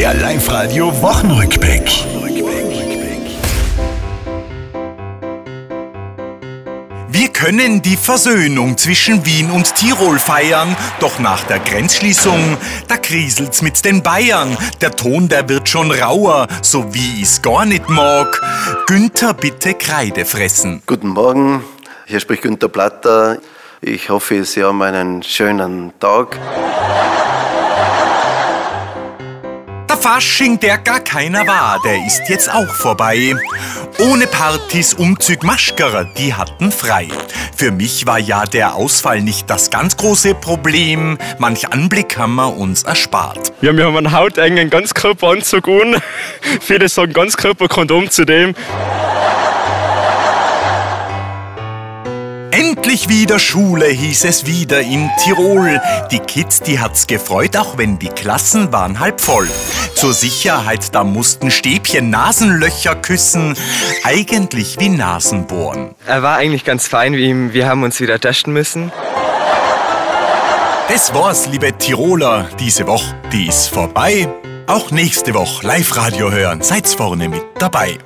Der Live-Radio Wochenrückblick. Wir können die Versöhnung zwischen Wien und Tirol feiern, doch nach der Grenzschließung, da kriselt's mit den Bayern. Der Ton, der wird schon rauer, so wie ich's gar nicht mag. Günther, bitte Kreide fressen. Guten Morgen, hier spricht Günther Platter. Ich hoffe, Sie haben einen schönen Tag. Fasching, der gar keiner war, der ist jetzt auch vorbei. Ohne Partys, Umzug, Maschkerer, die hatten frei. Für mich war ja der Ausfall nicht das ganz große Problem. Manch Anblick haben wir uns erspart. Ja, wir haben einen hautengen Ganzkörperanzug an. Viele sagen Ganzkörperkondom zu dem. Endlich wieder Schule hieß es wieder in Tirol. Die Kids, die hat's gefreut, auch wenn die Klassen waren halb voll. Zur Sicherheit, da mussten Stäbchen Nasenlöcher küssen. Eigentlich wie Nasenbohren. Er war eigentlich ganz fein, wie wir haben uns wieder testen müssen. Das war's, liebe Tiroler. Diese Woche, die ist vorbei. Auch nächste Woche Live-Radio hören. Seid's vorne mit dabei.